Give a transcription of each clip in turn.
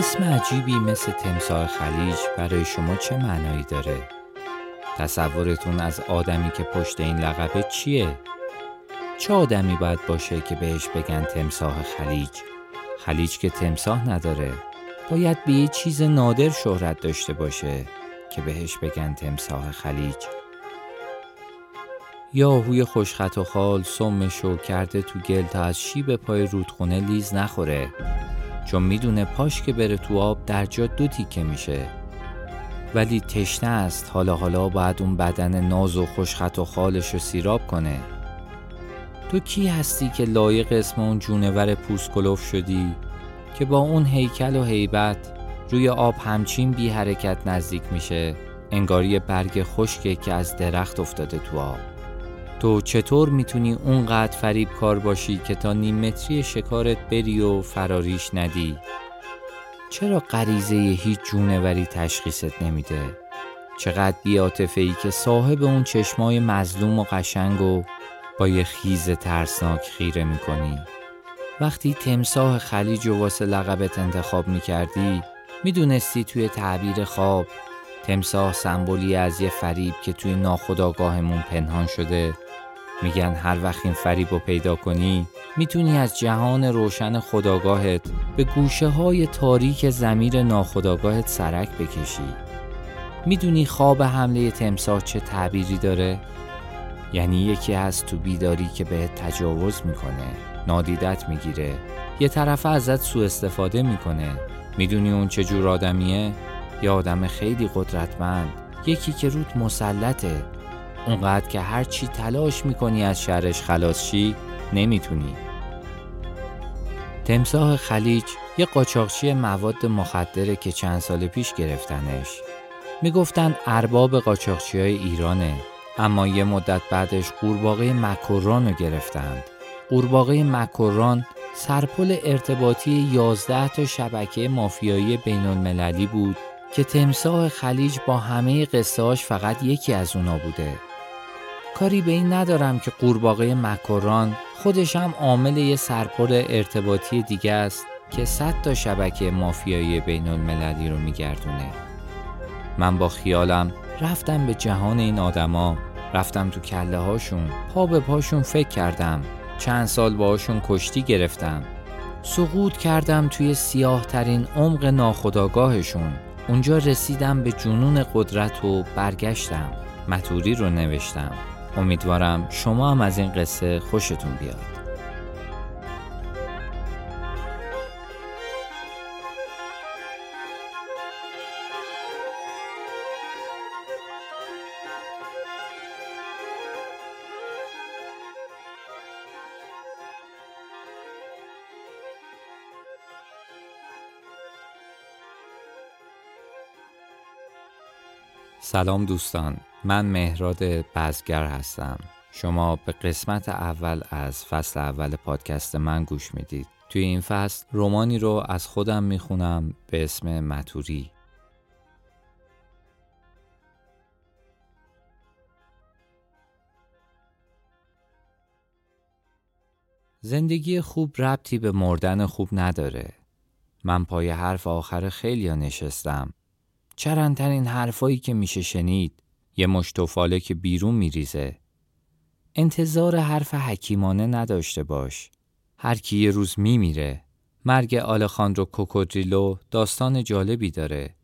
اسم عجیبی مثل تمساه خلیج برای شما چه معنایی داره؟ تصورتون از آدمی که پشت این لقبه چیه؟ چه آدمی باید باشه که بهش بگن تمساه خلیج؟ خلیج که تمساه نداره باید به یه چیز نادر شهرت داشته باشه که بهش بگن تمساه خلیج یاهوی خوشخط و خال سمشو کرده تو گل تا از شیب پای رودخونه لیز نخوره چون می‌دونه پاش که بره تو آب در جا دو تیکه میشه. ولی تشنه است حالا حالا باید اون بدن ناز و خوشخط و خالش رو سیراب کنه. تو کی هستی که لایق اسم اون جونور پوسکلوف شدی که با اون هیکل و هیبت روی آب همچین بی حرکت نزدیک میشه؟ انگاری برگ خشکه که از درخت افتاده تو آب. تو چطور می‌تونی اونقدر فریب کار باشی که تا نیم متری شکارت بری و فراریش ندی؟ چرا غریزه هیچ جونوری تشخیصت نمیده؟ چقدر بیاتفه ای که صاحب اون چشمای مظلوم و قشنگ و با یه خیز ترسناک خیره می‌کنی؟ وقتی تمساه خلیج و واسه لقبت انتخاب می‌کردی می‌دونستی توی تعبیر خواب تمساه سمبولی از یه فریب که توی ناخداگاهمون پنهان شده میگن هر وقت این فریب رو پیدا کنی می‌تونی از جهان روشن خداگاهت به گوشه های تاریک زمیر ناخداگاهت سرک بکشی. می‌دونی خواب حمله تمساه چه تعبیری داره؟ یعنی یکی از تو بیداری که به تجاوز می‌کنه نادیدت می‌گیره. یه طرف ازت سوء استفاده می‌کنه. می‌دونی اون چه جور آدمیه؟ یه آدم خیلی قدرتمند. یکی که روت مسلطه. اونقدر که هر چی تلاش می‌کنی از شرش خلاص شی نمی‌تونی. تمساه خلیج یه قاچاقچی مواد مخدره که چند سال پیش گرفتنش. می‌گفتن ارباب قاچاقچی های ایرانه اما یه مدت بعدش قورباغه مکران رو گرفتند. قورباغه مکران سرپل ارتباطی 11 تا شبکه مافیایی بین المللی بود که تمساه خلیج با همه قصهاش فقط یکی از اونا بوده. کاری به این ندارم که قورباغه مکران خودش هم عامل یه سرپل ارتباطی دیگه است که صد تا شبکه مافیایی بین المللی رو میگردونه. من با خیالم رفتم به جهان این آدما رفتم تو کله هاشون پا به پاشون فکر کردم چند سال باهاشون کشتی گرفتم. سقوط کردم توی سیاه ترین عمق ناخداگاهشون اونجا رسیدم به جنون قدرت و برگشتم. متوری رو نوشتم. امیدوارم شما هم از این قصه خوشتون بیاد. سلام دوستان. من مهراد بزگر هستم. شما به قسمت اول از فصل اول پادکست من گوش می‌دید. توی این فصل رومانی رو از خودم می‌خونم به اسم متوری. زندگی خوب ربطی به مردن خوب نداره. من پای حرف آخر خیلی نشستم. چرندترین حرفایی که میشه شنید یه مشتوفاله که بیرون میریزه. انتظار حرف حکیمانه نداشته باش. هر کی یه روز میمیره مرگ آلخاندرو کوکودریلو داستان جالبی داره.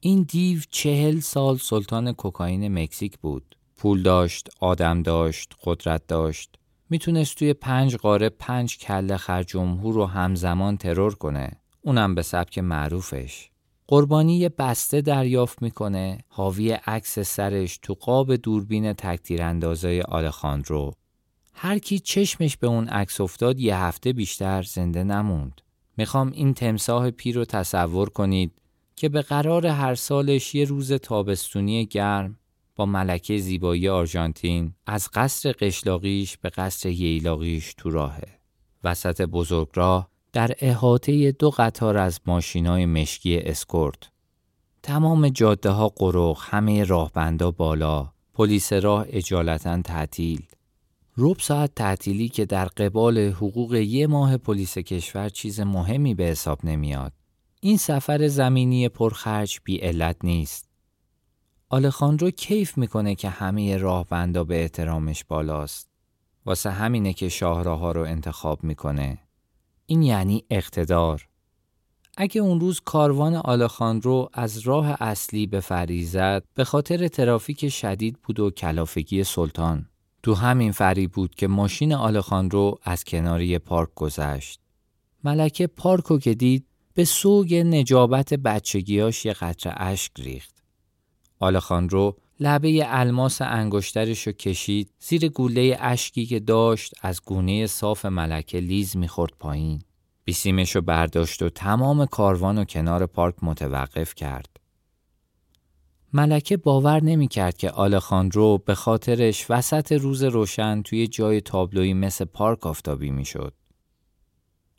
این دیو چهل سال سلطان کوکائین مکزیک بود. پول داشت آدم داشت قدرت داشت. می‌تونست توی پنج قاره پنج کله خر جمهور رو همزمان ترور کنه. اونم به سبک معروفش. قربانی یه بسته دریافت می‌کنه. حاوی عکس سرش تو قاب دوربین تکتیر اندازای آلخاندرو. هر کی چشمش به اون عکس افتاد یه هفته بیشتر زنده نموند. می‌خوام این تمساه پیر رو تصور کنید که به قرار هر سالش یه روز تابستونی گرم با ملکه زیبایی آرژانتین از قصر قشلاقیش به قصر ییلاقیش تو راهه. وسط بزرگراه در احاطه دو قطار از ماشینای مشکی اسکورت تمام جاده ها قروق همه راهبندا بالا پلیس راه اجالتا تعطیل روب ساعت تعطیلی که در قبال حقوق یه ماه پلیس کشور چیز مهمی به حساب نمیاد این سفر زمینی پرخرج بی علت نیست. آلخاندرو کیف می‌کنه که همه راهبندا به احترامش بالاست. واسه همینه که شاهراه رو انتخاب می‌کنه. این یعنی اقتدار. اگه اون روز کاروان آلخاندرو از راه اصلی به فرعی زد به خاطر ترافیک شدید بود و کلافگی سلطان. تو همین فرعی بود که ماشین آلخاندرو از کنار پارک گذشت. ملکه پارکو که دید به سوگ نجابت بچگیاش یه قطره اشک ریخت. آلخاندرو لبه الماس انگشترشو کشید زیر گوله اشکی که داشت از گونه صاف ملکه لیز می‌خورد پایین. بیسیمشو برداشت و تمام کاروان و کنار پارک متوقف کرد. ملکه باور نمی کرد که آلخاندرو به خاطرش وسط روز روشن توی جای تابلوی مثل پارک آفتابی می شد.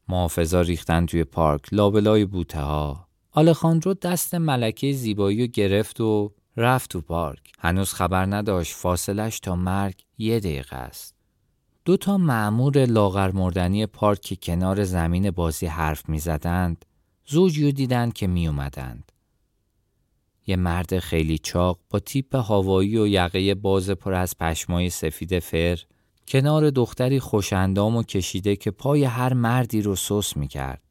محافظا ریختن توی پارک لابلای بوته ها. آلخاندرو دست ملکه زیبایی رو گرفت و رفت تو پارک. هنوز خبر نداشت فاصلش تا مرگ یه دقیقه است. دو تا معمور لاغر مردنی پارک که کنار زمین بازی حرف می زدند زوجی دیدند که می اومدند. یه مرد خیلی چاق با تیپ هوایی و یقه باز پر از پشمای سفید فر کنار دختری خوشندام و کشیده که پای هر مردی رو سوس می کرد.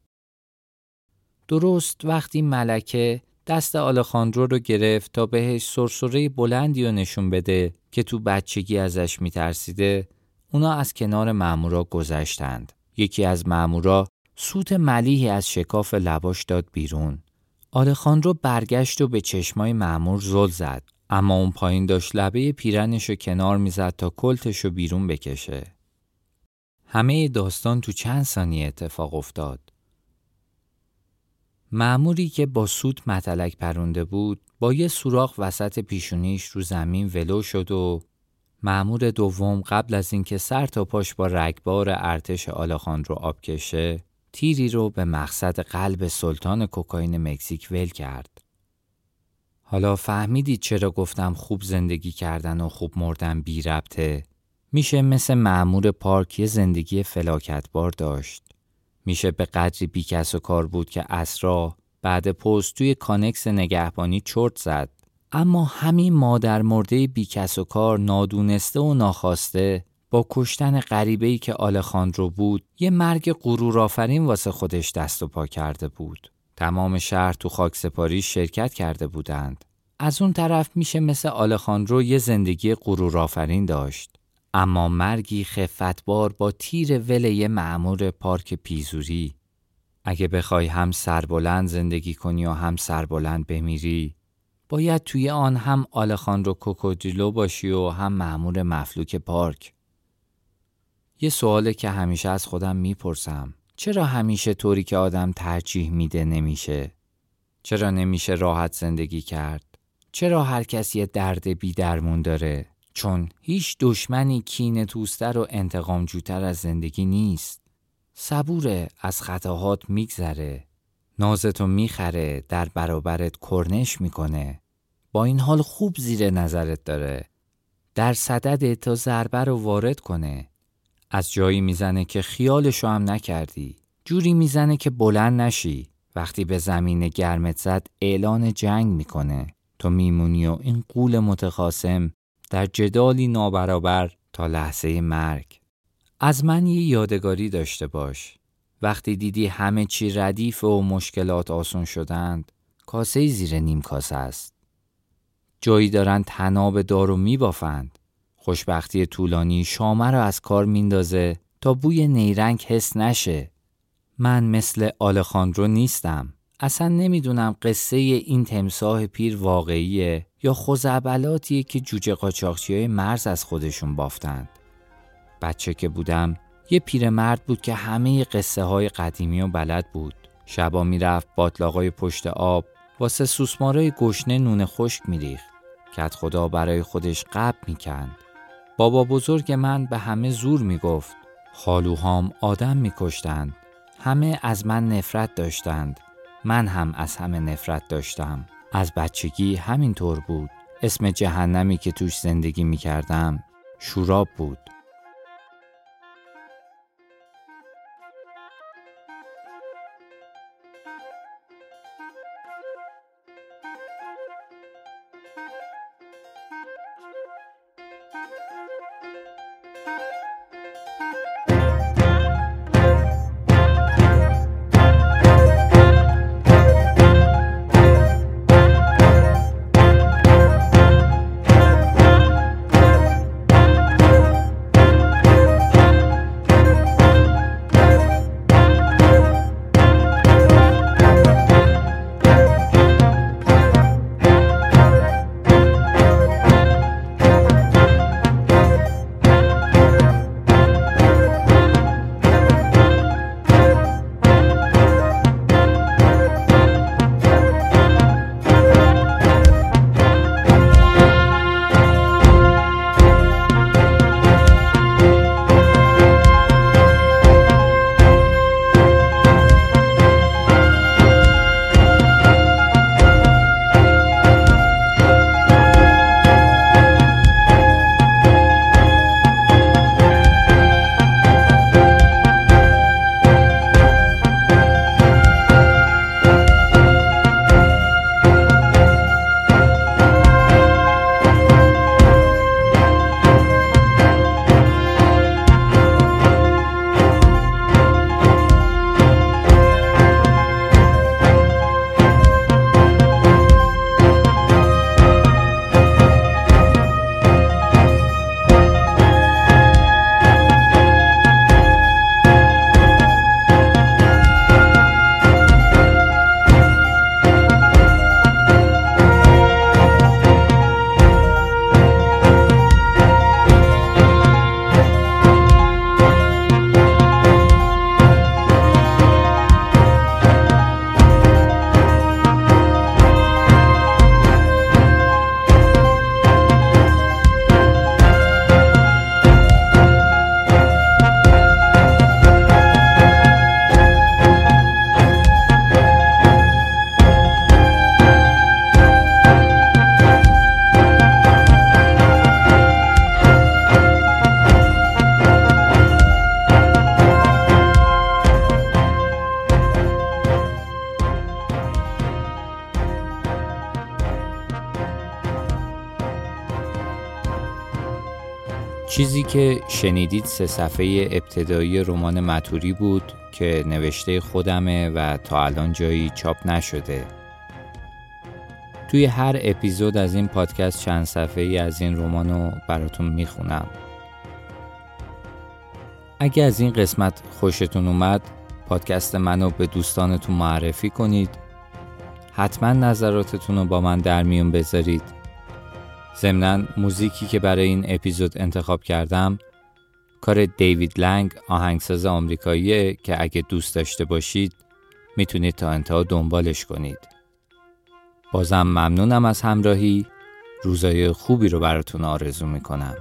درست وقتی ملکه دست آلخاندرو رو گرفت تا بهش سرسره بلندی رو نشون بده که تو بچگی ازش میترسیده اونا از کنار مامورا گذشتند. یکی از مامورا سوت ملیحی از شکاف لباش داد بیرون. آلخاندرو برگشت و به چشمای معمور زل زد. اما اون پایین داشت لبه پیرنش رو کنار می‌زد تا کلتش رو بیرون بکشه. همه داستان تو چند ثانیه اتفاق افتاد. معموری که با سوت متلک پرونده بود با یه سوراخ وسط پیشونیش رو زمین ولو شد و مأمور دوم قبل از اینکه سر تا پاش با رگبار ارتش آلخاندرو آبکش شه تیری رو به مقصد قلب سلطان کوکاین مکزیک ول کرد. حالا فهمیدید چرا گفتم خوب زندگی کردن و خوب مردن بی ربطه؟ میشه مثل مأمور پارک یه زندگی فلاکت‌بار داشت. میشه به قدری بی‌کس و کار بود که عصرا بعد پست توی کانکس نگهبانی چرت زد. اما همین مادر مرده بیکس و کار نادونسته و ناخواسته با کشتن غریبه‌ای که رو بود یه مرگ غرورآفرین واسه خودش دست و پا کرده بود. تمام شهر تو خاک سپاری شرکت کرده بودند. از اون طرف میشه مثل آلخاندرو یه زندگی غرورآفرین داشت. اما مرگی خفتبار با تیر ول یه معمور پارک پیزوری. اگه بخوای هم سربلند زندگی کنی و هم سربلند بمیری باید توی آن هم آلخاندرو کوکودیلو باشی و هم معمور مفلوک پارک. یه سواله که همیشه از خودم می‌پرسم چرا همیشه طوری که آدم ترجیح میده نمیشه؟ چرا نمیشه راحت زندگی کرد؟ چرا هر کسی یه درد بی درمون داره؟ چون هیچ دشمنی کین توستر و انتقام جوتر از زندگی نیست. صبوره از خطاهات میگذره. نازتو می‌خره در برابرت کرنش می‌کنه. با این حال خوب زیر نظرت داره. در صدد تا ضربه رو وارد کنه. از جایی می‌زنه که خیالشو هم نکردی. جوری می‌زنه که بلند نشی. وقتی به زمین گرمت زد اعلان جنگ می‌کنه. تو میمونی و این قول متخاسم در جدالی نابرابر تا لحظه مرگ. از من یه یادگاری داشته باش. وقتی دیدی همه چی ردیف و مشکلات آسون شدند، کاسه زیر نیم کاسه است. جایی دارن تناب دارو میبافند. خوشبختی طولانی شامه را از کار میندازه تا بوی نیرنگ حس نشه. من مثل آلخاندرو نیستم. اصلا نمی‌دونم قصه این تمساه پیر واقعیه یا خوزعبلاتیه که جوجه قاچاقچی های مرز از خودشون بافتند. بچه که بودم یه پیرمرد بود که همه قصه های قدیمی و بلد بود. شبا می‌رفت باطلاقای پشت آب واسه سوسمارای گشنه نون خشک میریخت. کت خدا برای خودش قب می‌کند. بابا بزرگ من به همه زور می‌گفت. خالوهام آدم میکشتند. همه از من نفرت داشتند. من هم از همه نفرت داشتم. از بچگی همین طور بود. اسم جهنمی که توش زندگی می کردم شوراب بود. چیزی که شنیدید سه صفحه ابتدایی رمان متوری بود که نوشته خودمه و تا الان جایی چاپ نشده. توی هر اپیزود از این پادکست چند صفحه ای از این رمان رو براتون می‌خونم. اگه از این قسمت خوشتون اومد پادکست منو به دوستانتون معرفی کنید. حتما نظراتتون رو با من در میون بذارید. ضمنا موزیکی که برای این اپیزود انتخاب کردم کار دیوید لنگ آهنگساز آمریکاییه که اگه دوست داشته باشید می‌تونید تا انتها دنبالش کنید. بازم ممنونم از همراهی. روزای خوبی رو براتون آرزو می‌کنم.